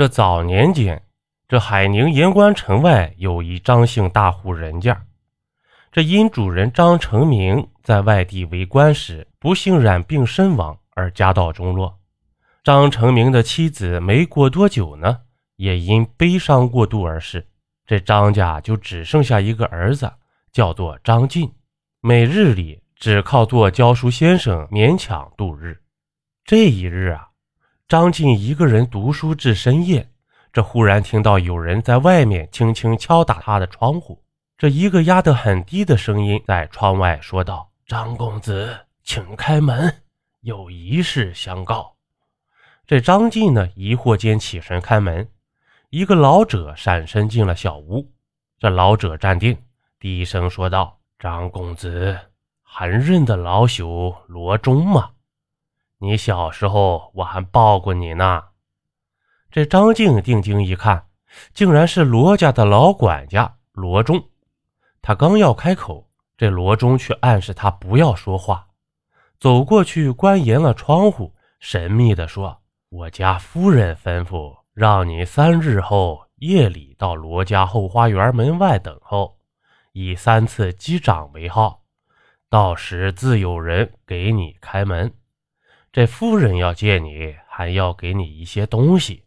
这早年间，这海宁盐官城外有一张姓大户人家，这因主人张成明在外地为官时不幸染病身亡而家道中落。张成明的妻子没过多久呢，也因悲伤过度而逝。这张家就只剩下一个儿子，叫做张进，每日里只靠做教书先生勉强度日。这一日啊。张进一个人读书至深夜，这忽然听到有人在外面轻轻敲打他的窗户。这一个压得很低的声音在窗外说道：“张公子，请开门，有一事相告。”这张进呢，疑惑间起身开门，一个老者闪身进了小屋。这老者站定，低声说道：“张公子，还认得老朽罗中吗？”你小时候我还抱过你呢。这张静定睛一看，竟然是罗家的老管家罗忠。他刚要开口，这罗忠却暗示他不要说话，走过去关严了窗户，神秘地说：“我家夫人吩咐，让你三日后夜里到罗家后花园门外等候，以三次击掌为号，到时自有人给你开门。”这夫人要见你，还要给你一些东西，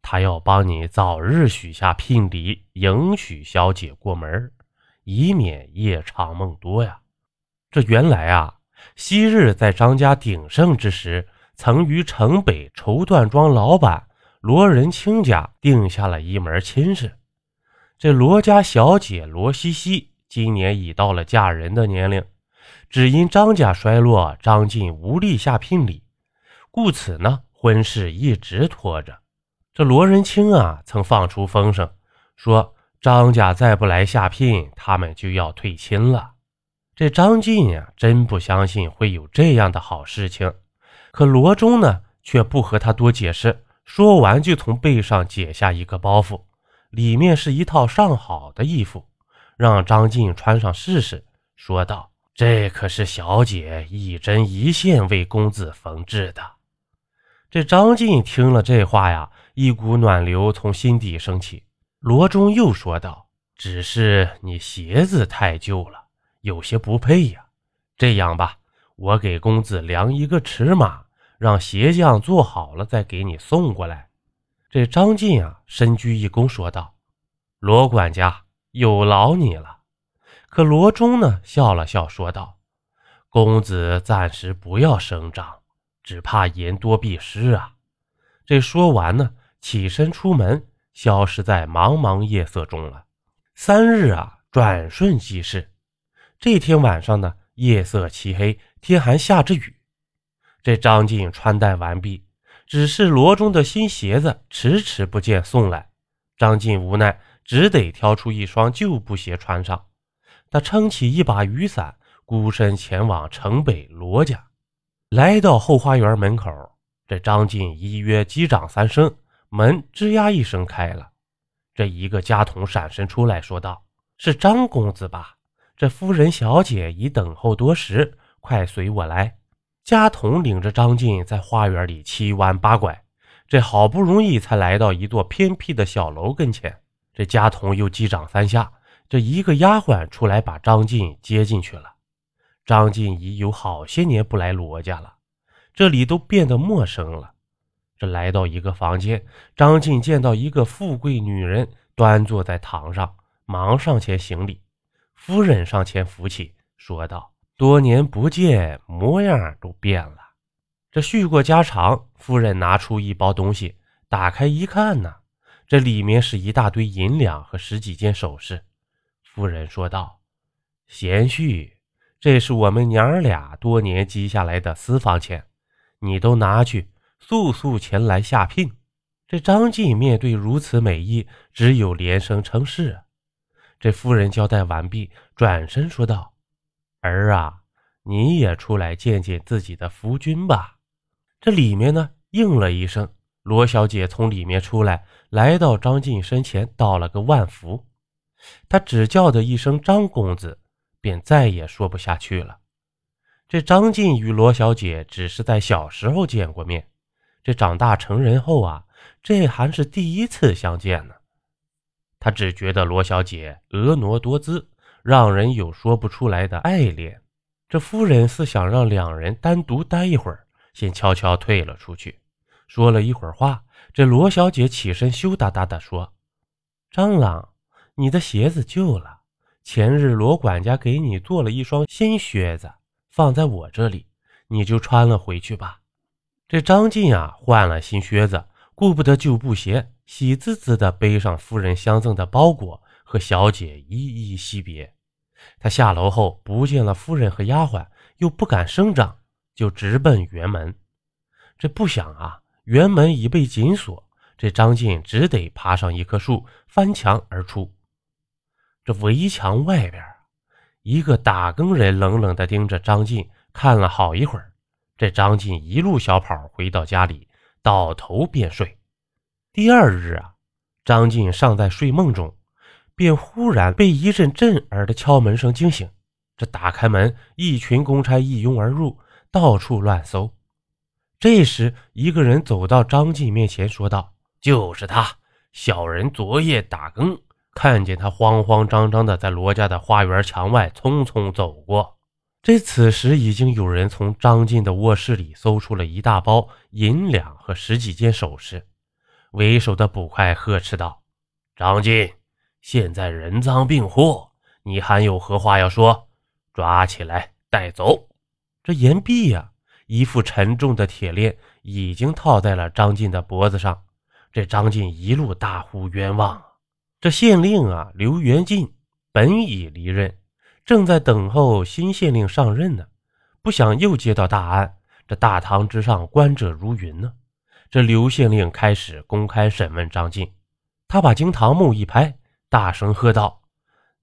她要帮你早日许下聘礼，迎娶小姐过门，以免夜长梦多呀。这原来啊，昔日在张家鼎盛之时，曾与城北绸缎庄老板罗仁清家定下了一门亲事。这罗家小姐罗西西今年已到了嫁人的年龄，只因张家衰落，张进无力下聘礼。故此呢，婚事一直拖着。这罗仁清啊，曾放出风声，说张家再不来下聘，他们就要退亲了。这张进呀，真不相信会有这样的好事情。可罗中呢，却不和他多解释，说完就从背上解下一个包袱，里面是一套上好的衣服，让张进穿上试试，说道：“这可是小姐一针一线为公子缝制的。”这张进听了这话呀，一股暖流从心底升起。罗中又说道：“只是你鞋子太旧了，有些不配呀。这样吧，我给公子量一个尺码，让鞋匠做好了再给你送过来。”这张进啊，深鞠一躬说道：“罗管家，有劳你了。”可罗中呢，笑了笑说道：“公子暂时不要声张。”只怕言多必失啊！这说完呢，起身出门，消失在茫茫夜色中了。三日啊，转瞬即逝。这天晚上呢，夜色漆黑，天还下着雨。这张进穿戴完毕，只是罗中的新鞋子迟迟不见送来。张进无奈，只得挑出一双旧布鞋穿上。他撑起一把雨伞，孤身前往城北罗家。来到后花园门口，这张晋一约击掌三声，门吱呀一声开了。这一个家童闪身出来说道：“是张公子吧？这夫人小姐已等候多时，快随我来。”家童领着张进在花园里七弯八拐，这好不容易才来到一座偏僻的小楼跟前。这家童又击掌三下，这一个丫鬟出来把张进接进去了。张进已有好些年不来罗家了，这里都变得陌生了。这来到一个房间，张静见到一个富贵女人端坐在堂上，忙上前行礼。夫人上前扶起，说道：“多年不见，模样都变了。”这叙过家常，夫人拿出一包东西，打开一看呢，这里面是一大堆银两和十几件首饰。夫人说道：“贤婿。”这是我们娘儿俩多年积下来的私房钱，你都拿去，速速前来下聘。这张进面对如此美意，只有连声称是。这夫人交代完毕，转身说道：“儿啊，你也出来见见自己的夫君吧。”这里面呢，应了一声。罗小姐从里面出来，来到张晋身前，道了个万福。她只叫的一声张公子。便再也说不下去了。这张晋与罗小姐只是在小时候见过面，这长大成人后啊，这还是第一次相见呢。他只觉得罗小姐婀娜多姿，让人有说不出来的爱恋。这夫人似想让两人单独待一会儿，先悄悄退了出去。说了一会儿话，这罗小姐起身羞答答地说：“张郎，你的鞋子旧了，前日罗管家给你做了一双新靴子，放在我这里，你就穿了回去吧。”这张晋啊，换了新靴子，顾不得旧布鞋，喜滋滋地背上夫人相赠的包裹，和小姐依依惜别。他下楼后不见了夫人和丫鬟，又不敢声张，就直奔园门。这不想啊，园门已被紧锁，这张晋只得爬上一棵树，翻墙而出。这围墙外边，一个打更人冷冷地盯着张晋，看了好一会儿。这张晋一路小跑回到家里，倒头便睡。第二日啊，张晋尚在睡梦中，便忽然被一阵震耳的敲门声惊醒。这打开门，一群公差一拥而入，到处乱搜。这时，一个人走到张晋面前，说道：“就是他，小人昨夜打更，看见他慌慌张张的在罗家的花园墙外匆匆走过。”这此时已经有人从张晋的卧室里搜出了一大包银两和十几件首饰。为首的捕快呵斥道：“张晋，现在人赃并获，你还有何话要说？抓起来带走！”这言毕呀，一副沉重的铁链已经套在了张晋的脖子上。这张晋一路大呼冤枉。这县令啊，刘元进本已离任。正在等候新县令上任呢，不想又接到大案。这大堂之上，观者如云呢。这刘县令开始公开审问张晋，他把惊堂木一拍，大声喝道：“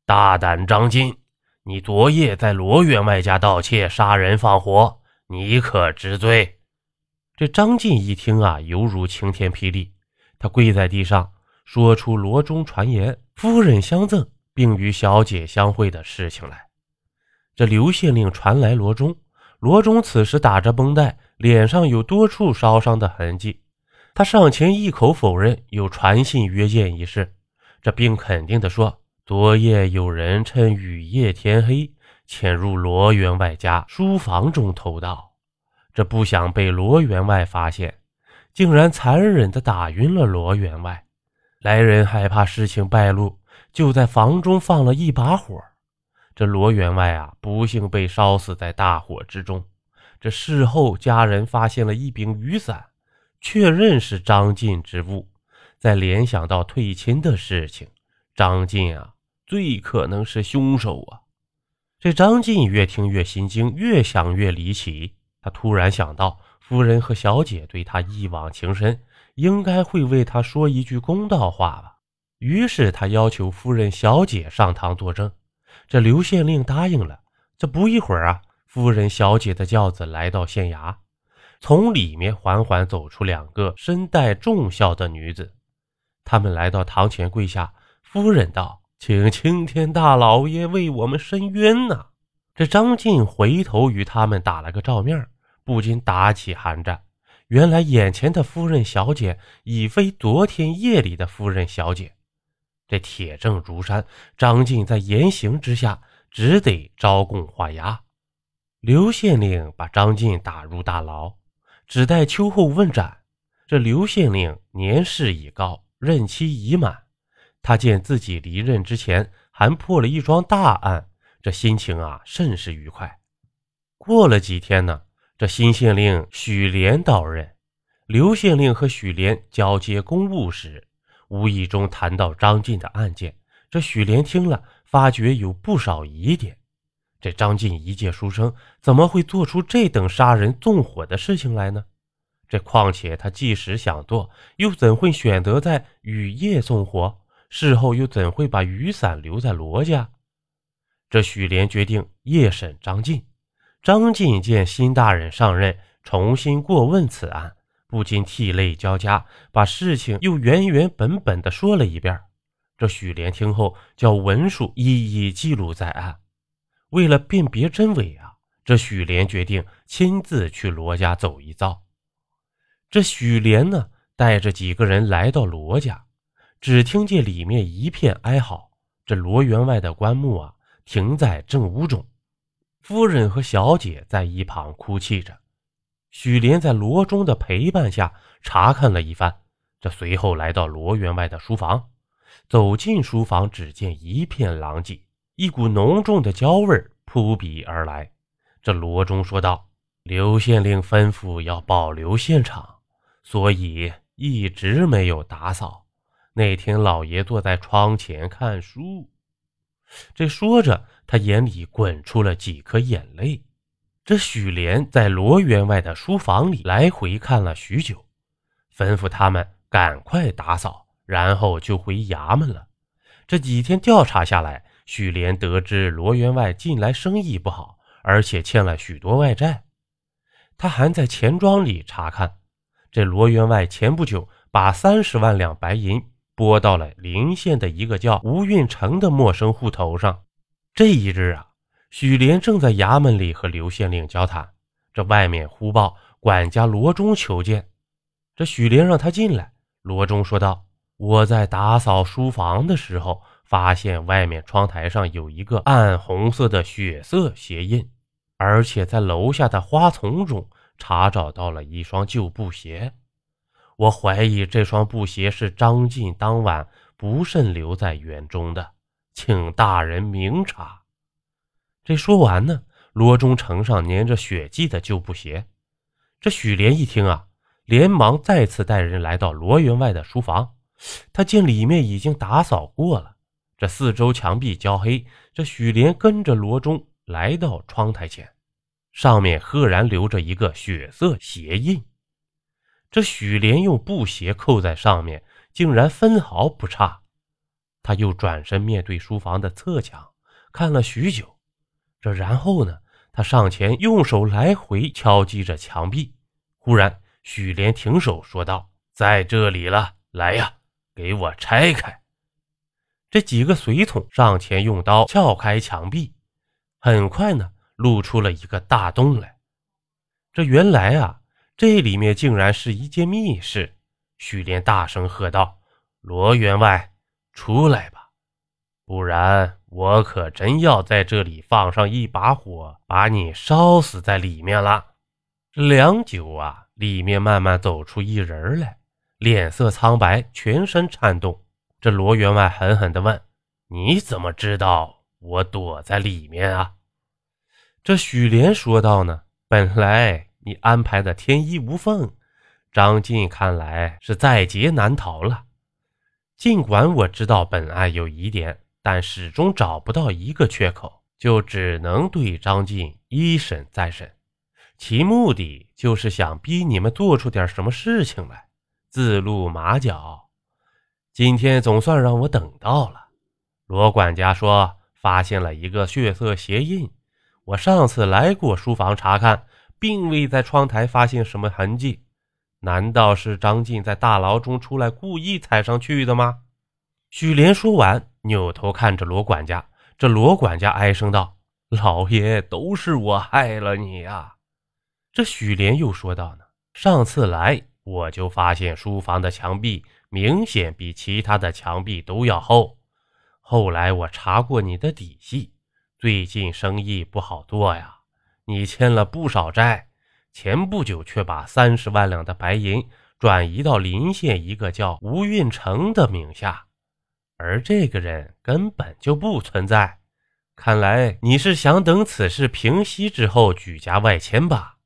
大胆张晋，你昨夜在罗员外家盗窃、杀人放火，你可知罪？”这张晋一听啊，犹如晴天霹雳，他跪在地上，说出罗中传言，夫人相赠。并与小姐相会的事情来。这刘县令传来罗中，罗中此时打着绷带，脸上有多处烧伤的痕迹。他上前一口否认有传信约见一事，这并肯定地说：昨夜有人趁雨夜天黑，潜入罗员外家书房中偷盗，这不想被罗员外发现，竟然残忍地打晕了罗员外。来人害怕事情败露。就在房中放了一把火，这罗员外啊，不幸被烧死在大火之中。这事后家人发现了一柄雨伞，确认是张晋之物。再联想到退亲的事情，张晋啊，最可能是凶手啊！这张晋越听越心惊，越想越离奇。他突然想到，夫人和小姐对他一往情深，应该会为他说一句公道话吧。于是他要求夫人、小姐上堂作证，这刘县令答应了。这不一会儿啊，夫人、小姐的轿子来到县衙，从里面缓缓走出两个身带重孝的女子。他们来到堂前跪下，夫人道：“请青天大老爷为我们伸冤呐！”这张晋回头与他们打了个照面，不禁打起寒战。原来眼前的夫人、小姐已非昨天夜里的夫人、小姐。这铁证如山，张晋在严刑之下只得招供画押。刘县令把张晋打入大牢，只待秋后问斩。这刘县令年事已高，任期已满，他见自己离任之前还破了一桩大案，这心情啊甚是愉快。过了几天呢，这新县令许连到任，刘县令和许连交接公务时。无意中谈到张晋的案件，这许莲听了，发觉有不少疑点。这张晋一介书生，怎么会做出这等杀人纵火的事情来呢？这况且他即使想做，又怎会选择在雨夜纵火？事后又怎会把雨伞留在罗家？这许莲决定夜审张晋。张晋见新大人上任，重新过问此案。不禁涕泪交加，把事情又原原本本的说了一遍。这许莲听后，叫文书一一记录在案。为了辨别真伪啊，这许莲决定亲自去罗家走一遭。这许莲呢，带着几个人来到罗家，只听见里面一片哀嚎。这罗员外的棺木啊，停在正屋中，夫人和小姐在一旁哭泣着。许莲在罗中的陪伴下查看了一番，这随后来到罗员外的书房。走进书房，只见一片狼藉，一股浓重的焦味扑鼻而来。这罗中说道：“刘县令吩咐要保留现场，所以一直没有打扫。那天老爷坐在窗前看书。”这说着，他眼里滚出了几颗眼泪。这许莲在罗员外的书房里来回看了许久，吩咐他们赶快打扫。然后就回衙门了。这几天调查下来，许莲得知罗员外近来生意不好，而且欠了许多外债。他还在钱庄里查看，这罗员外前不久把三十万两白银拨到了临县的一个叫吴运成的陌生户头上。这一日啊，许莲正在衙门里和刘县令交谈，这外面忽报管家罗中求见。这许莲让他进来。罗中说道。我在打扫书房的时候，发现外面窗台上有一个暗红色的血色鞋印，而且在楼下的花丛中查找到了一双旧布鞋。我怀疑这双布鞋是张晋当晚不慎留在园中的，请大人明察。这说完呢，罗中呈上粘着血迹的旧布鞋。这许莲一听啊，连忙再次带人来到罗员外的书房。他见里面已经打扫过了，这四周墙壁焦黑。这许莲跟着罗中来到窗台前，上面赫然留着一个血色鞋印。这许莲用布鞋扣在上面，竟然分毫不差。他又转身面对书房的侧墙，看了许久。这然后呢，他上前用手来回敲击着墙壁。忽然，许莲停手说道：“在这里了，来呀！”给我拆开！这几个随从上前用刀撬开墙壁，很快呢，露出了一个大洞来。这原来啊，这里面竟然是一间密室。许莲大声喝道：“罗员外，出来吧，不然我可真要在这里放上一把火，把你烧死在里面了。”良久啊，里面慢慢走出一人来。脸色苍白，全身颤动。这罗员外狠狠地问：“你怎么知道我躲在里面啊？”这许莲说道：“呢，本来你安排的天衣无缝，张晋看来是在劫难逃了。尽管我知道本案有疑点，但始终找不到一个缺口，就只能对张晋一审再审。其目的就是想逼你们做出点什么事情来。”自露马脚，今天总算让我等到了。罗管家说发现了一个血色鞋印，我上次来过书房查看，并未在窗台发现什么痕迹。难道是张晋在大牢中出来故意踩上去的吗？许莲说完，扭头看着罗管家。这罗管家哀声道：“老爷，都是我害了你呀。”这许莲又说道：“呢，上次来。”我就发现书房的墙壁明显比其他的墙壁都要厚。后来我查过你的底细，最近生意不好做呀。你欠了不少债，前不久却把三十万两的白银转移到临县一个叫吴运成的名下，而这个人根本就不存在。看来你是想等此事平息之后举家外迁吧？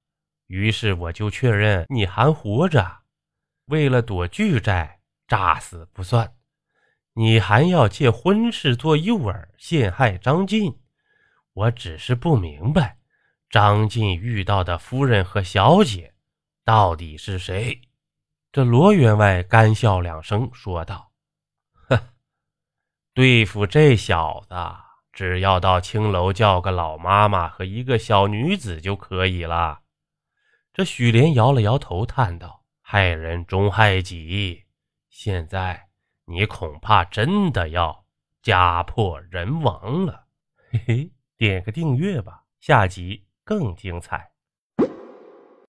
于是我就确认你还活着，为了躲巨债，诈死不算，你还要借婚事做诱饵陷害张晋。我只是不明白，张晋遇到的夫人和小姐到底是谁？这罗员外干笑两声，说道：“哼，对付这小子，只要到青楼叫个老妈妈和一个小女子就可以了。”这许莲摇了摇头，叹道：“害人终害己，现在你恐怕真的要家破人亡了。”嘿嘿，点个订阅吧，下集更精彩。